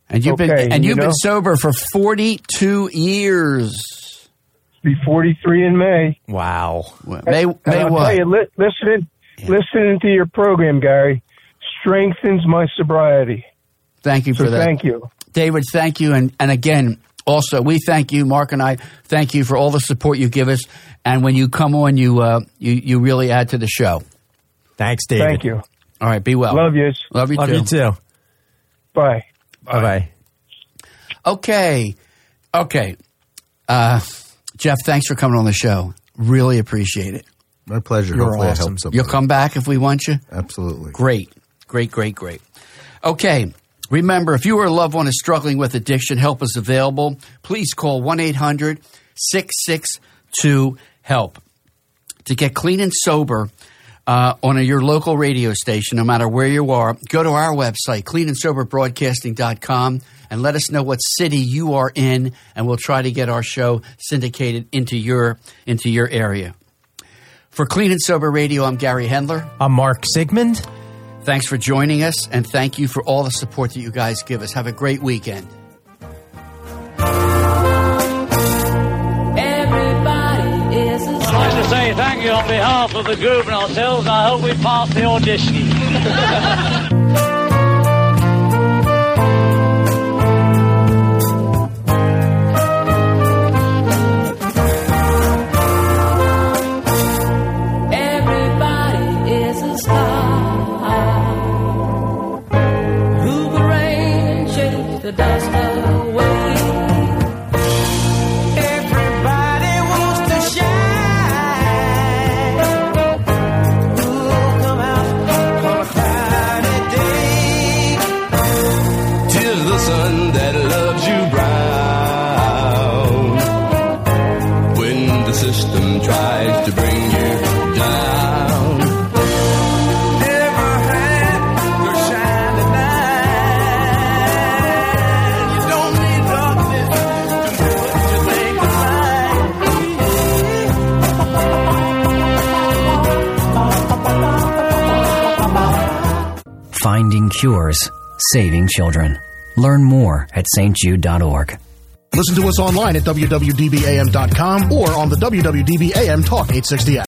And you've Okay, been and you you've been sober for 42 years. Be 43 in May. Wow. Well, May And May I'll what? tell you, li- listening, listening to your program, Gary, strengthens my sobriety. Thank you So for that. thank you. David, thank you. And, and again, also, we thank you, Mark and I, thank you for all the support you give us. And when you come on, you, uh, you, you really add to the show. Thanks, David. Thank you. All right, be well. Love yous. Love you Love too. you too. Bye. Bye bye. Okay. Okay. Uh, Jeff, thanks for coming on the show. Really appreciate it. My pleasure. You're Hopefully, awesome. You'll come back if we want you. Absolutely. Great. Great, great, great. Okay. Remember, if you or a loved one is struggling with addiction, help is available. Please call 1 800 662 HELP. To get clean and sober, uh, on a, your local radio station, no matter where you are, go to our website, cleanandsoberbroadcasting.com, and let us know what city you are in, and we'll try to get our show syndicated into your into your area. For Clean and Sober Radio, I'm Gary Hendler. I'm Mark Sigmund. Thanks for joining us, and thank you for all the support that you guys give us. Have a great weekend. On behalf of the group and ourselves. I hope we pass the audition. (laughs) cures, saving children. Learn more at stjude.org. Listen to us online at www.dbam.com or on the WWDB AM Talk 860 app.